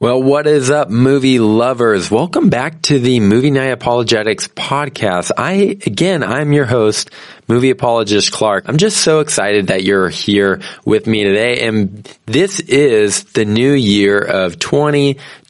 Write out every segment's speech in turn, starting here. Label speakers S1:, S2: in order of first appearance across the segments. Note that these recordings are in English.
S1: Well, what is up, movie lovers? Welcome back to the Movie Night Apologetics podcast. I, again, I'm your host, movie apologist Clark. I'm just so excited that you're here with me today. And this is the new year of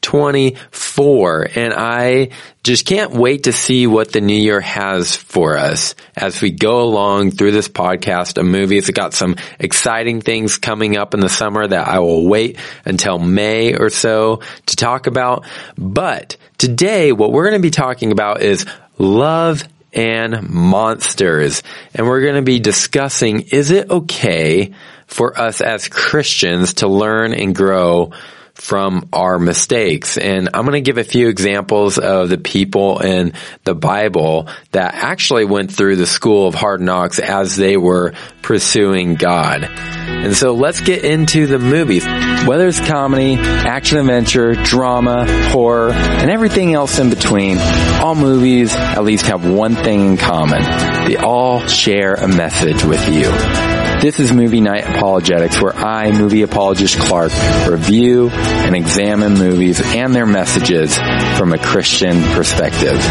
S1: 2024. And I just can't wait to see what the new year has for us as we go along through this podcast of movies. It got some exciting things coming up in the summer that I will wait until May or so to talk about. But today, what we're going to be talking about is love and monsters. And we're going to be discussing, is it okay for us as Christians to learn and grow from our mistakes. And I'm going to give a few examples of the people in the Bible that actually went through the school of hard knocks as they were pursuing God. And so let's get into the movies.
S2: Whether it's comedy, action adventure, drama, horror, and everything else in between, all movies at least have one thing in common. They all share a message with you. This is Movie Night Apologetics, where I, movie apologist Clark, review and examine movies and their messages from a Christian perspective.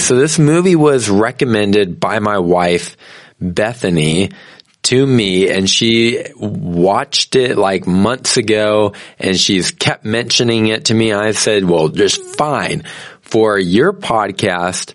S1: So this movie was recommended by my wife, Bethany, to me and she watched it like months ago and she's kept mentioning it to me. I said, well, just fine for your podcast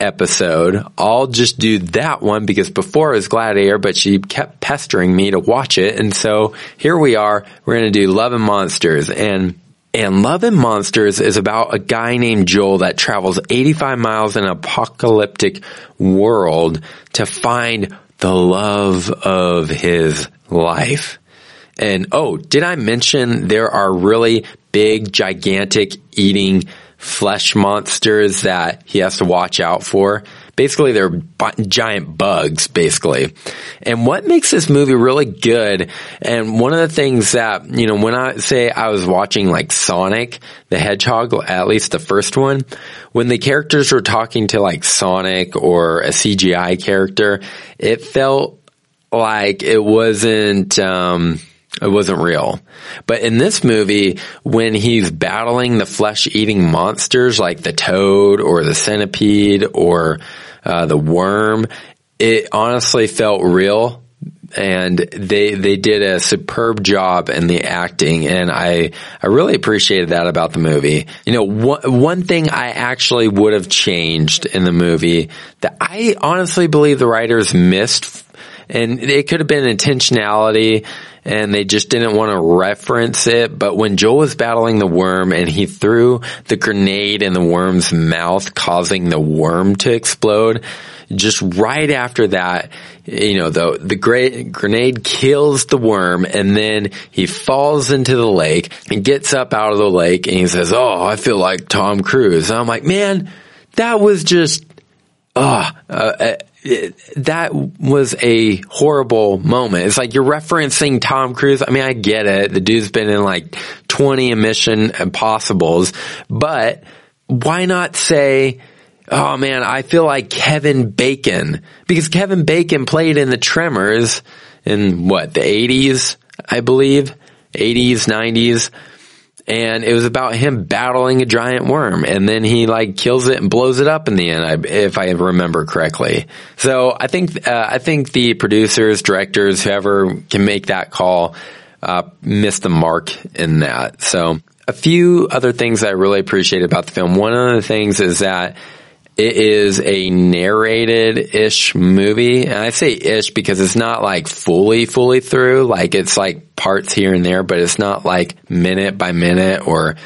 S1: episode. I'll just do that one because before it was Gladiator, but she kept pestering me to watch it. And so here we are. We're going to do Love and Monsters and and Love and Monsters is about a guy named Joel that travels 85 miles in an apocalyptic world to find the love of his life. And oh, did I mention there are really big, gigantic eating flesh monsters that he has to watch out for. Basically, they're giant bugs, basically. And what makes this movie really good, and one of the things that, you know, when I say I was watching like Sonic the Hedgehog, at least the first one, when the characters were talking to like Sonic or a CGI character, it felt like it wasn't, um, it wasn't real. But in this movie, when he's battling the flesh eating monsters like the toad or the centipede or uh, the worm, it honestly felt real. And they they did a superb job in the acting, and I I really appreciated that about the movie. You know, one one thing I actually would have changed in the movie that I honestly believe the writers missed, and it could have been intentionality and they just didn't want to reference it. But when Joel was battling the worm and he threw the grenade in the worm's mouth, causing the worm to explode, just right after that, you know, the, the great grenade kills the worm and then he falls into the lake and gets up out of the lake and he says, Oh, I feel like Tom Cruise. And I'm like, man, that was just, oh, uh, that was a horrible moment. It's like you're referencing Tom Cruise. I mean, I get it. The dude's been in like 20 Mission Impossibles, but why not say, oh man, I feel like Kevin Bacon because Kevin Bacon played in the Tremors in what, the 80s, I believe, 80s, 90s and it was about him battling a giant worm. And then he like kills it and blows it up in the end if i remember correctly. So i think uh, i think the producers directors whoever can make that call uh, missed the mark in that. So a few other things i really appreciate about the film. One of the things is that it is a narrated-ish movie. And I say ish because it's not like fully, fully through. Like it's like parts here and there, but it's not like minute by minute or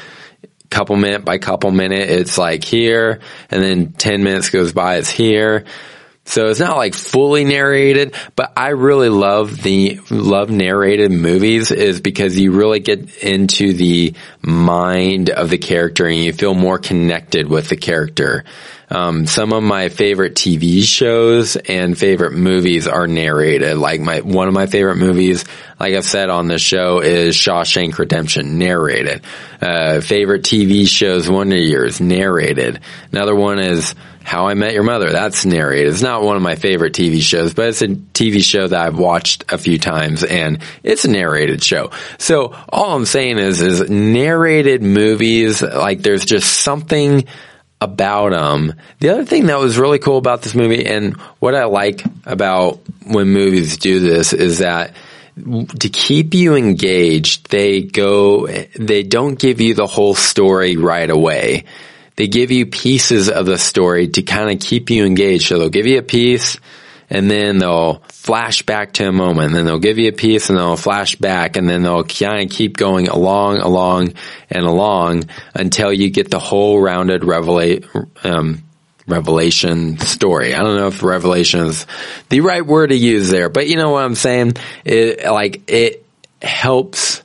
S1: couple minute by couple minute. It's like here and then 10 minutes goes by, it's here. So it's not like fully narrated, but I really love the love narrated movies is because you really get into the mind of the character and you feel more connected with the character. Um, some of my favorite TV shows and favorite movies are narrated. Like my one of my favorite movies, like I've said on the show, is Shawshank Redemption, narrated. Uh, favorite TV shows, Wonder Years, narrated. Another one is How I Met Your Mother. That's narrated. It's not one of my favorite TV shows, but it's a TV show that I've watched a few times and it's a narrated show. So all I'm saying is, is narrated movies, like there's just something about them. The other thing that was really cool about this movie and what I like about when movies do this is that to keep you engaged, they go, they don't give you the whole story right away they give you pieces of the story to kind of keep you engaged. So they'll give you a piece and then they'll flash back to a moment and then they'll give you a piece and they'll flash back and then they'll kind of keep going along, along and along until you get the whole rounded um, revelation story. I don't know if revelation is the right word to use there, but you know what I'm saying? It, like, it helps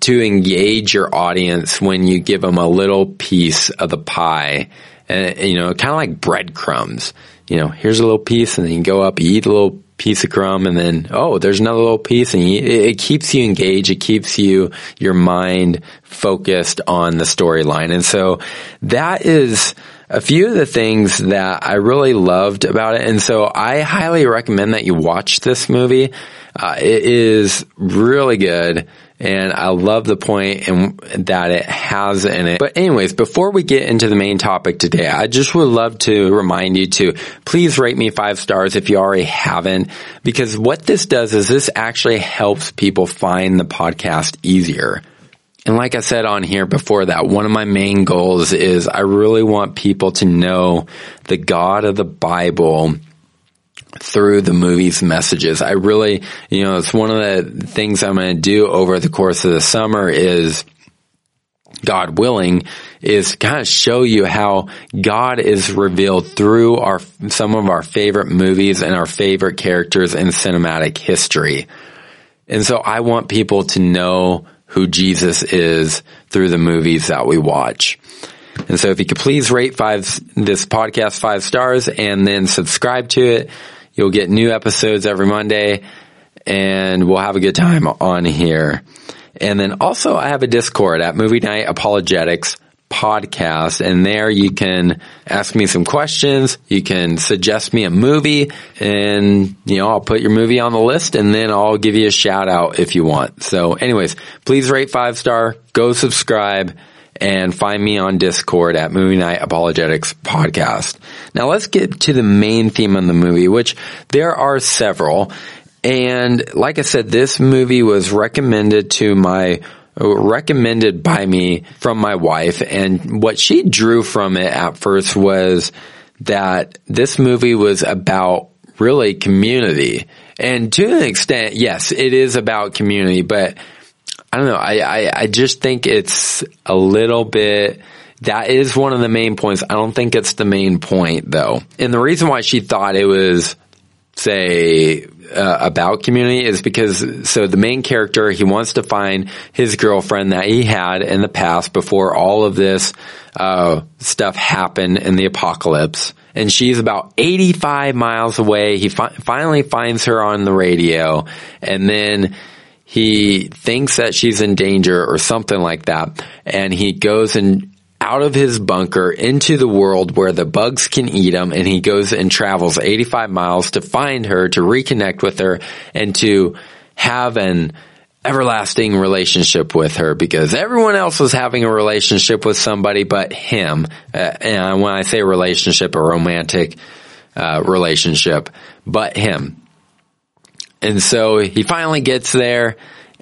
S1: to engage your audience when you give them a little piece of the pie. And, you know, kind of like breadcrumbs. You know, here's a little piece and then you go up, you eat a little piece of crumb and then, oh, there's another little piece and you, it keeps you engaged. It keeps you, your mind focused on the storyline. And so that is, a few of the things that I really loved about it. And so I highly recommend that you watch this movie. Uh, it is really good and I love the point and that it has in it. But anyways, before we get into the main topic today, I just would love to remind you to please rate me five stars if you already haven't, because what this does is this actually helps people find the podcast easier. And like I said on here before that, one of my main goals is I really want people to know the God of the Bible through the movie's messages. I really, you know, it's one of the things I'm going to do over the course of the summer is God willing, is kind of show you how God is revealed through our, some of our favorite movies and our favorite characters in cinematic history. And so I want people to know who Jesus is through the movies that we watch. And so if you could please rate five, this podcast five stars and then subscribe to it, You'll get new episodes every Monday and we'll have a good time on here. And then also I have a Discord at Movie Night Apologetics podcast and there you can ask me some questions. You can suggest me a movie and, you know, I'll put your movie on the list and then I'll give you a shout out if you want. So anyways, please rate five star, go subscribe and find me on Discord at Movie Night Apologetics Podcast. Now let's get to the main theme of the movie, which there are several. And like I said, this movie was recommended to my recommended by me from my wife and what she drew from it at first was that this movie was about really community. And to an extent, yes, it is about community, but don't know. I, I, I just think it's a little bit, that is one of the main points. I don't think it's the main point though. And the reason why she thought it was, say, uh, about community is because, so the main character, he wants to find his girlfriend that he had in the past before all of this, uh, stuff happened in the apocalypse. And she's about 85 miles away. He fi- finally finds her on the radio and then he thinks that she's in danger or something like that. And he goes and out of his bunker into the world where the bugs can eat him and he goes and travels 85 miles to find her, to reconnect with her and to have an everlasting relationship with her because everyone else was having a relationship with somebody but him. Uh, and when I say relationship, a romantic uh, relationship, but him. And so he finally gets there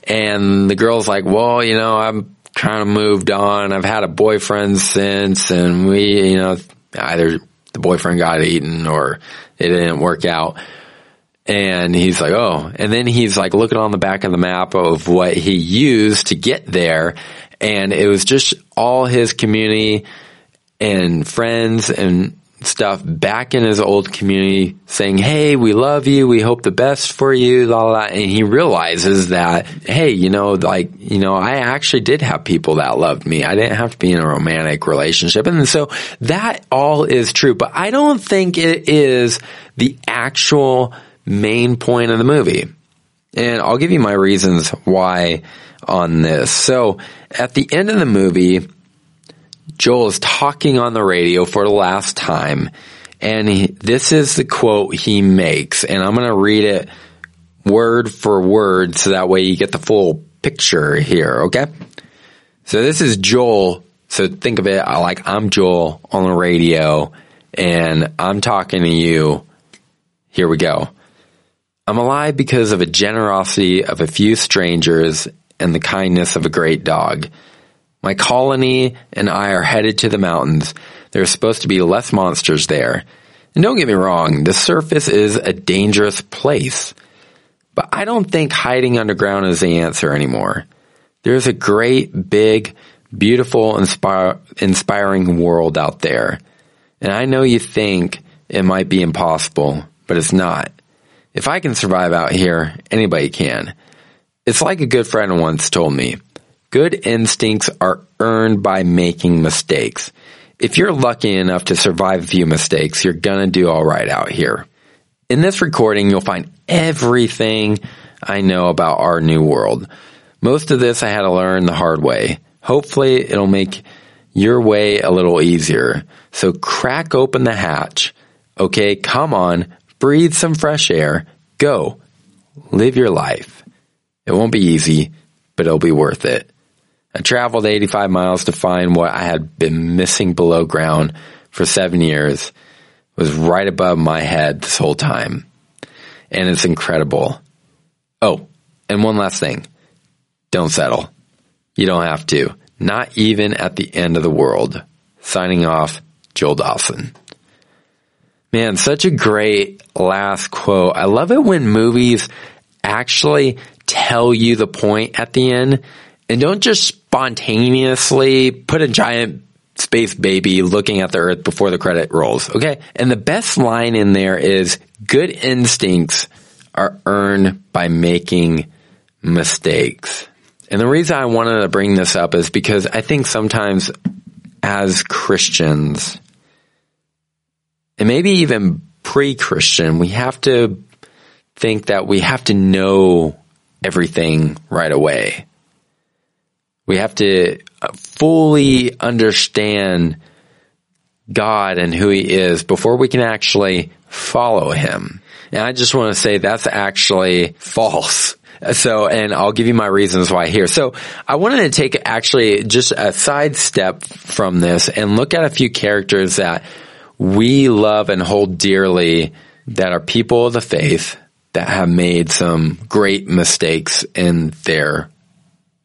S1: and the girl's like, well, you know, I'm kind of moved on. I've had a boyfriend since and we, you know, either the boyfriend got eaten or it didn't work out. And he's like, oh, and then he's like looking on the back of the map of what he used to get there. And it was just all his community and friends and stuff back in his old community saying, Hey, we love you. We hope the best for you. La, la, And he realizes that, Hey, you know, like, you know, I actually did have people that loved me. I didn't have to be in a romantic relationship. And so that all is true, but I don't think it is the actual main point of the movie. And I'll give you my reasons why on this. So at the end of the movie, Joel is talking on the radio for the last time And he, this is the quote he makes, and I'm going to read it word for word so that way you get the full picture here, okay? So this is Joel. So think of it like I'm Joel on the radio and I'm talking to you. Here we go. I'm alive because of a generosity of a few strangers and the kindness of a great dog. My colony and I are headed to the mountains. There's supposed to be less monsters there. And don't get me wrong, the surface is a dangerous place. But I don't think hiding underground is the answer anymore. There's a great, big, beautiful, inspire, inspiring world out there. And I know you think it might be impossible, but it's not. If I can survive out here, anybody can. It's like a good friend once told me. Good instincts are earned by making mistakes. If you're lucky enough to survive a few mistakes, you're gonna do alright out here. In this recording, you'll find everything I know about our new world. Most of this I had to learn the hard way. Hopefully it'll make your way a little easier. So crack open the hatch. Okay, come on, breathe some fresh air, go, live your life. It won't be easy, but it'll be worth it. I traveled 85 miles to find what I had been missing below ground for seven years was right above my head this whole time. And it's incredible. Oh, and one last thing. Don't settle. You don't have to. Not even at the end of the world. Signing off, Joel Dawson. Man, such a great last quote. I love it when movies actually tell you the point at the end and don't just spontaneously put a giant space baby looking at the earth before the credit rolls. Okay. And the best line in there is good instincts are earned by making mistakes. And the reason I wanted to bring this up is because I think sometimes as Christians, and maybe even pre-Christian, we have to think that we have to know everything right away. We have to fully understand God and who he is before we can actually follow him. And I just want to say that's actually false. So, and I'll give you my reasons why here. So I wanted to take actually just a sidestep from this and look at a few characters that we love and hold dearly that are people of the faith that have made some great mistakes in their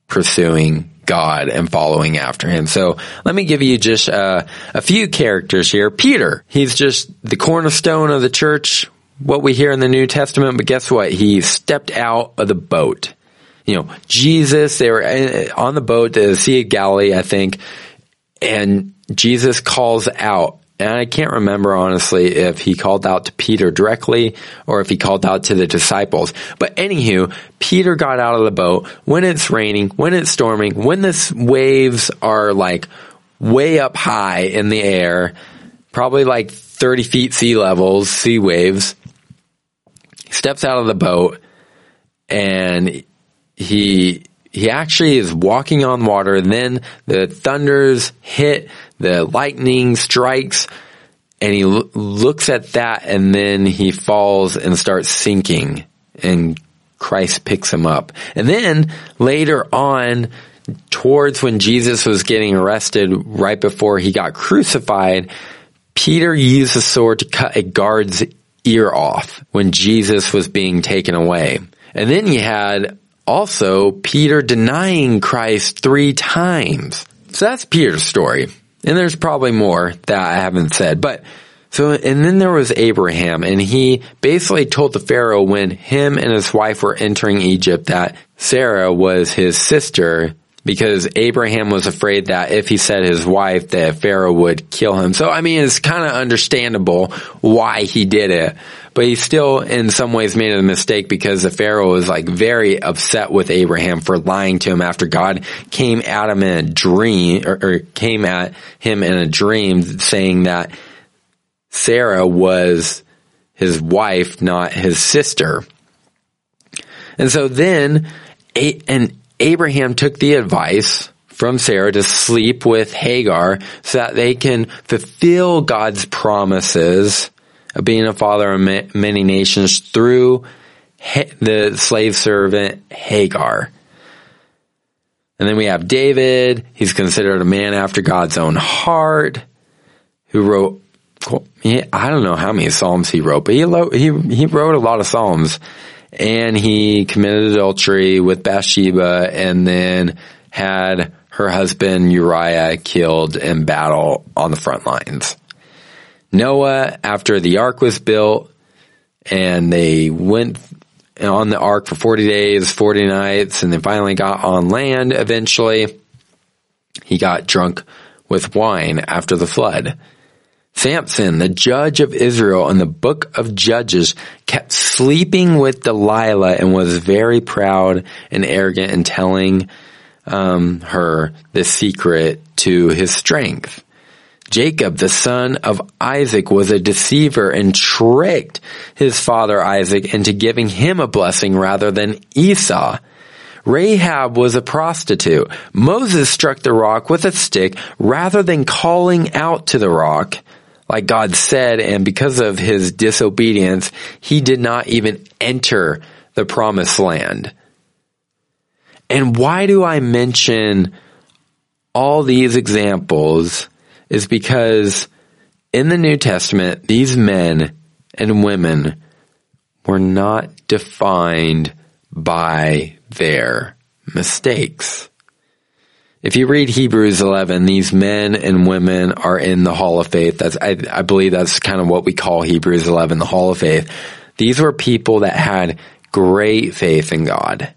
S1: pursuing God and following after him. So let me give you just uh, a few characters here. Peter, he's just the cornerstone of the church, what we hear in the New Testament, but guess what? He stepped out of the boat. You know, Jesus, they were uh, on the boat the Sea of Galilee, I think, and Jesus calls out and I can't remember honestly if he called out to Peter directly or if he called out to the disciples. But anywho, Peter got out of the boat when it's raining, when it's storming, when the waves are like way up high in the air, probably like 30 feet sea levels, sea waves. Steps out of the boat and he he actually is walking on water. And then the thunders hit, the lightning strikes, and he lo- looks at that, and then he falls and starts sinking, and Christ picks him up. And then later on, towards when Jesus was getting arrested, right before he got crucified, Peter used a sword to cut a guard's ear off when Jesus was being taken away. And then you had also Peter denying Christ three times. So that's Peter's story. And there's probably more that I haven't said, but so, and then there was Abraham and he basically told the Pharaoh when him and his wife were entering Egypt that Sarah was his sister because Abraham was afraid that if he said his wife that Pharaoh would kill him. So I mean, it's kind of understandable why he did it, but he still in some ways made a mistake because the Pharaoh was like very upset with Abraham for lying to him after God came at him in a dream or, or came at him in a dream saying that Sarah was his wife, not his sister. And so then, and Abraham took the advice from Sarah to sleep with Hagar so that they can fulfill God's promises of being a father of many nations through the slave servant Hagar. And then we have David. He's considered a man after God's own heart who wrote, I don't know how many Psalms he wrote, but he, he, he wrote a lot of Psalms and he committed adultery with Bathsheba and then had her husband Uriah killed in battle on the front lines. Noah, after the ark was built and they went on the ark for 40 days, 40 nights, and then finally got on land eventually, he got drunk with wine after the flood. Samson, the judge of Israel in the book of Judges, kept sleeping with Delilah and was very proud and arrogant in telling um, her the secret to his strength. Jacob, the son of Isaac, was a deceiver and tricked his father Isaac into giving him a blessing rather than Esau. Rahab was a prostitute. Moses struck the rock with a stick rather than calling out to the rock like God said, and because of his disobedience, he did not even enter the promised land. And why do I mention all these examples is because in the New Testament, these men and women were not defined by their mistakes. If you read Hebrews 11, these men and women are in the Hall of Faith. That's, I, I believe that's kind of what we call Hebrews 11, the Hall of Faith. These were people that had great faith in God,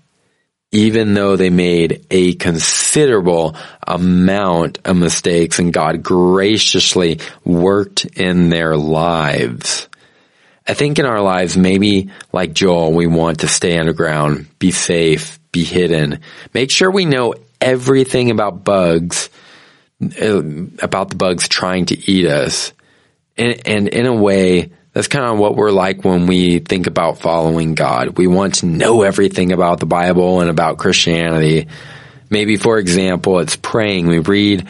S1: even though they made a considerable amount of mistakes and God graciously worked in their lives. I think in our lives, maybe like Joel, we want to stay underground, be safe, be hidden. Make sure we know everything about bugs, uh, about the bugs trying to eat us. And, and in a way, that's kind of what we're like when we think about following God. We want to know everything about the Bible and about Christianity. Maybe, for example, it's praying. We read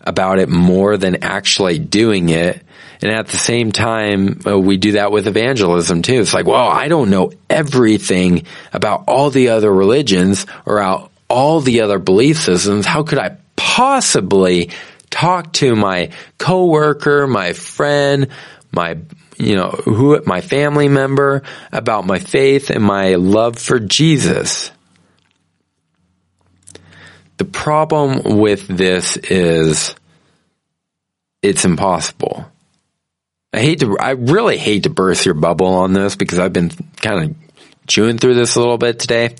S1: about it more than actually doing it. And at the same time, uh, we do that with evangelism too. It's like, well, I don't know everything about all the other religions or out all the other belief systems, how could I possibly talk to my coworker, my friend, my you know, who my family member about my faith and my love for Jesus? The problem with this is it's impossible. I hate to, I really hate to burst your bubble on this because I've been kind of chewing through this a little bit today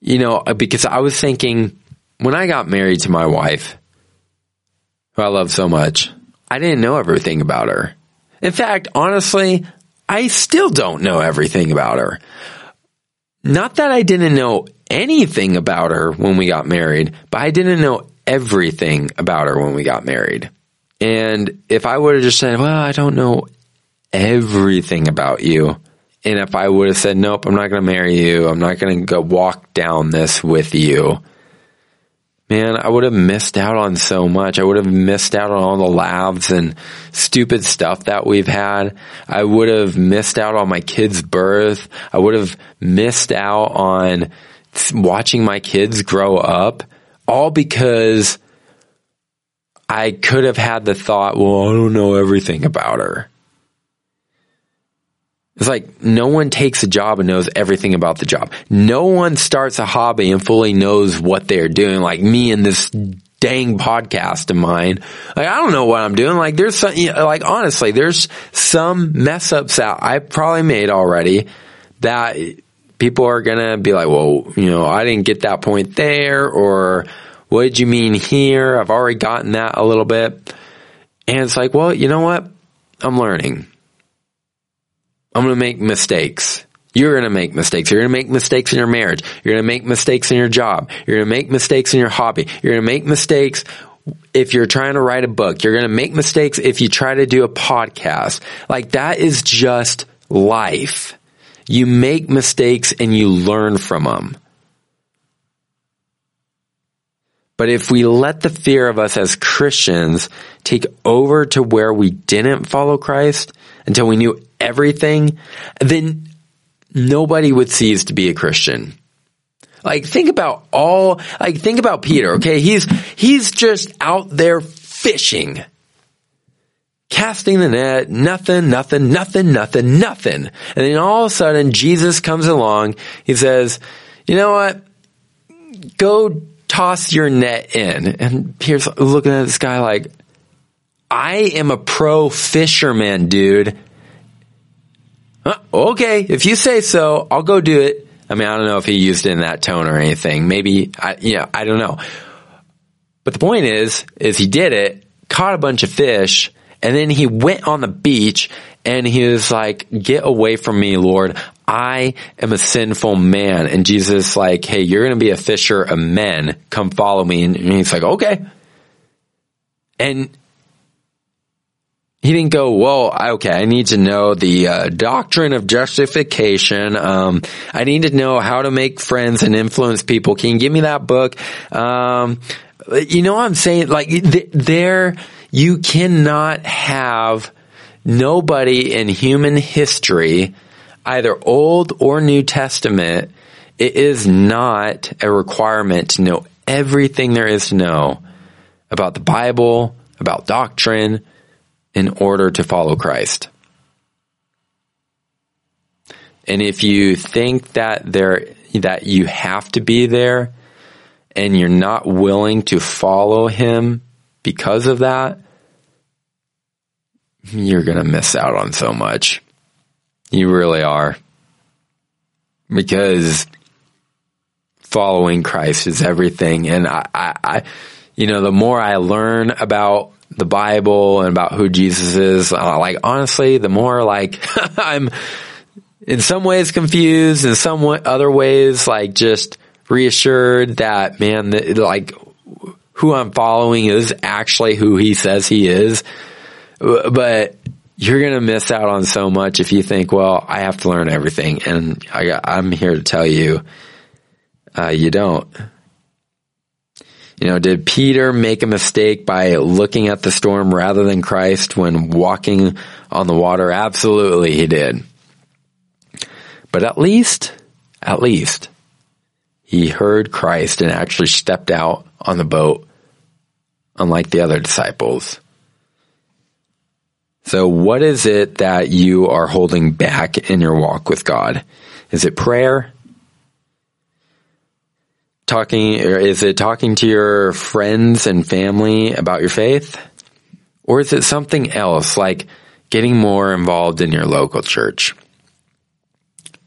S1: you know, uh, because I was thinking when I got married to my wife, who I love so much, I didn't know everything about her. In fact, honestly, I still don't know everything about her. Not that I didn't know anything about her when we got married, but I didn't know everything about her when we got married. And if I would have just said, well, I don't know everything about you, and if I would have said, nope, I'm not going to marry you. I'm not going to go walk down this with you. Man, I would have missed out on so much. I would have missed out on all the laughs and stupid stuff that we've had. I would have missed out on my kid's birth. I would have missed out on watching my kids grow up all because I could have had the thought, well, I don't know everything about her. It's like no one takes a job and knows everything about the job. No one starts a hobby and fully knows what they're doing. Like me and this dang podcast of mine. Like I don't know what I'm doing. Like there's some, like honestly, there's some mess ups that I probably made already that people are gonna be like, well, you know, I didn't get that point there, or what did you mean here? I've already gotten that a little bit. And it's like, well, you know what? I'm learning. I'm going to make mistakes. You're going to make mistakes. You're going to make mistakes in your marriage. You're going to make mistakes in your job. You're going to make mistakes in your hobby. You're going to make mistakes if you're trying to write a book. You're going to make mistakes if you try to do a podcast. Like that is just life. You make mistakes and you learn from them. But if we let the fear of us as Christians take over to where we didn't follow Christ until we knew everything, then nobody would cease to be a Christian. Like think about all, like think about Peter, okay? He's, he's just out there fishing. Casting the net, nothing, nothing, nothing, nothing, nothing. And then all of a sudden Jesus comes along. He says, you know what? Go toss your net in. And Peter's looking at this guy like, I am a pro fisherman, dude. Huh, okay, if you say so, I'll go do it. I mean, I don't know if he used it in that tone or anything. Maybe, I, you know, I don't know. But the point is, is he did it, caught a bunch of fish, and then he went on the beach and he was like, get away from me, Lord. I am a sinful man. And Jesus like, hey, you're going to be a fisher of men. Come follow me. And he's like, okay. And he didn't go, well, okay, I need to know the uh, doctrine of justification. Um, I need to know how to make friends and influence people. Can you give me that book? Um, you know what I'm saying? Like th- there, you cannot have nobody in human history, either Old or New Testament. It is not a requirement to know everything there is to know about the Bible, about doctrine, in order to follow Christ. And if you think that there, that you have to be there and you're not willing to follow him because of that, you're going to miss out on so much. You really are. Because following Christ is everything. And I, I, I, you know, the more I learn about the Bible and about who Jesus is, uh, like honestly, the more like I'm in some ways confused, in some other ways like just reassured that man, like who I'm following is actually who he says he is. But you're going to miss out on so much if you think, well, I have to learn everything. And I, am here to tell you, uh, you don't. You know, did Peter make a mistake by looking at the storm rather than Christ when walking on the water? Absolutely, he did. But at least, at least, he heard Christ and actually stepped out on the boat, unlike the other disciples. So what is it that you are holding back in your walk with God? Is it prayer? Talking, or is it talking to your friends and family about your faith? Or is it something else like getting more involved in your local church?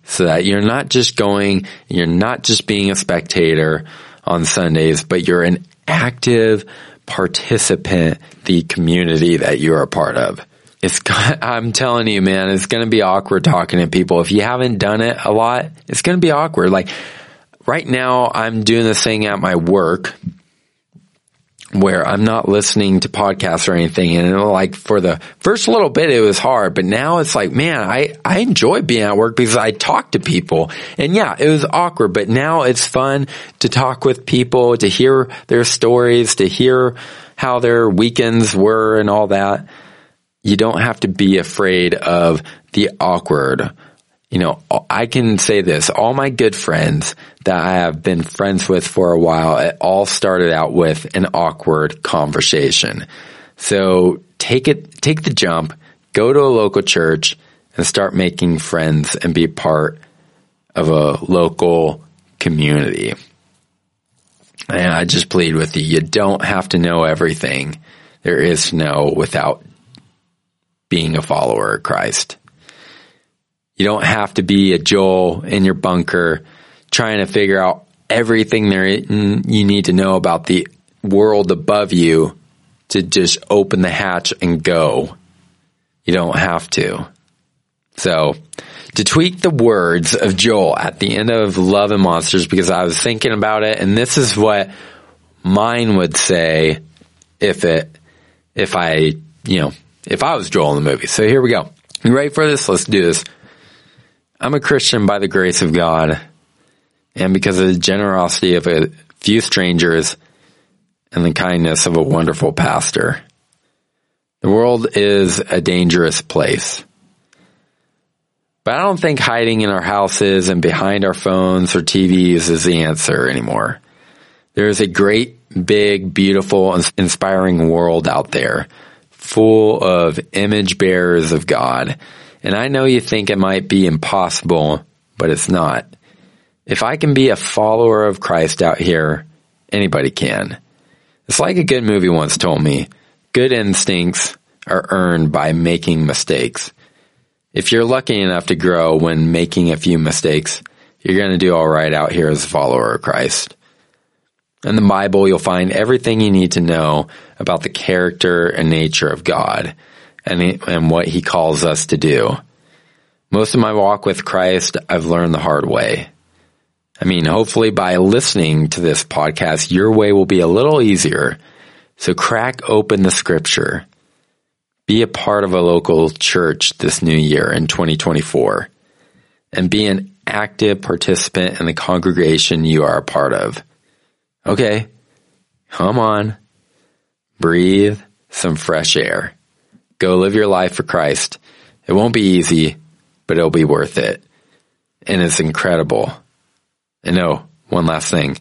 S1: So that you're not just going, you're not just being a spectator on Sundays, but you're an active participant, the community that you're a part of. It's, I'm telling you, man, it's going to be awkward talking to people. If you haven't done it a lot, it's going to be awkward. Like, right now I'm doing this thing at my work where I'm not listening to podcasts or anything. And like for the first little bit, it was hard, but now it's like, man, I, I enjoy being at work because I talk to people and yeah, it was awkward, but now it's fun to talk with people, to hear their stories, to hear how their weekends were and all that. You don't have to be afraid of the awkward you know, I can say this, all my good friends that I have been friends with for a while, it all started out with an awkward conversation. So take it, take the jump, go to a local church and start making friends and be part of a local community. And I just plead with you, you don't have to know everything there is to know without being a follower of Christ. You don't have to be a Joel in your bunker trying to figure out everything there you need to know about the world above you to just open the hatch and go. You don't have to. So, to tweak the words of Joel at the end of Love and Monsters, because I was thinking about it, and this is what mine would say if it, if I, you know, if I was Joel in the movie. So here we go. You ready for this? Let's do this. I'm a Christian by the grace of God and because of the generosity of a few strangers, and the kindness of a wonderful pastor. The world is a dangerous place. But I don't think hiding in our houses and behind our phones or TVs is the answer anymore. There is a great, big, beautiful, inspiring world out there full of image bearers of God. And I know you think it might be impossible, but it's not. If I can be a follower of Christ out here, anybody can. It's like a good movie once told me. Good instincts are earned by making mistakes. If you're lucky enough to grow when making a few mistakes, you're going to do all right out here as a follower of Christ. In the Bible, you'll find everything you need to know about the character and nature of God and, and what he calls us to do. Most of my walk with Christ, I've learned the hard way. I mean, hopefully by listening to this podcast, your way will be a little easier. So crack open the scripture be a part of a local church this new year in 2024 and be an active participant in the congregation you are a part of. Okay, come on, breathe some fresh air. Go live your life for Christ. It won't be easy, but it'll be worth it. And it's incredible. And no, one last thing.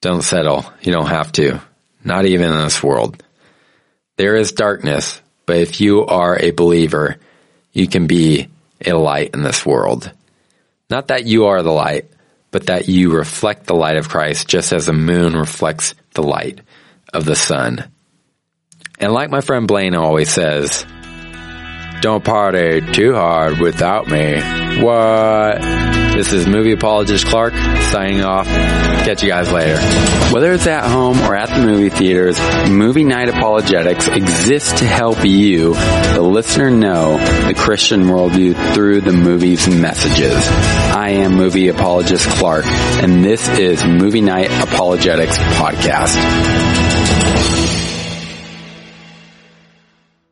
S1: Don't settle. You don't have to. Not even in this world. There is darkness, but if you are a believer, you can be a light in this world. Not that you are the light, but that you reflect the light of Christ just as a moon reflects the light of the sun. And like my friend Blaine always says, don't party too hard without me. What? This is movie apologist Clark signing off. Catch you guys later.
S2: Whether it's at home or at the movie theaters, Movie Night Apologetics exists to help you, the listener, know the Christian worldview through the movie's messages. I am movie apologist Clark, and this is Movie Night Apologetics Podcast.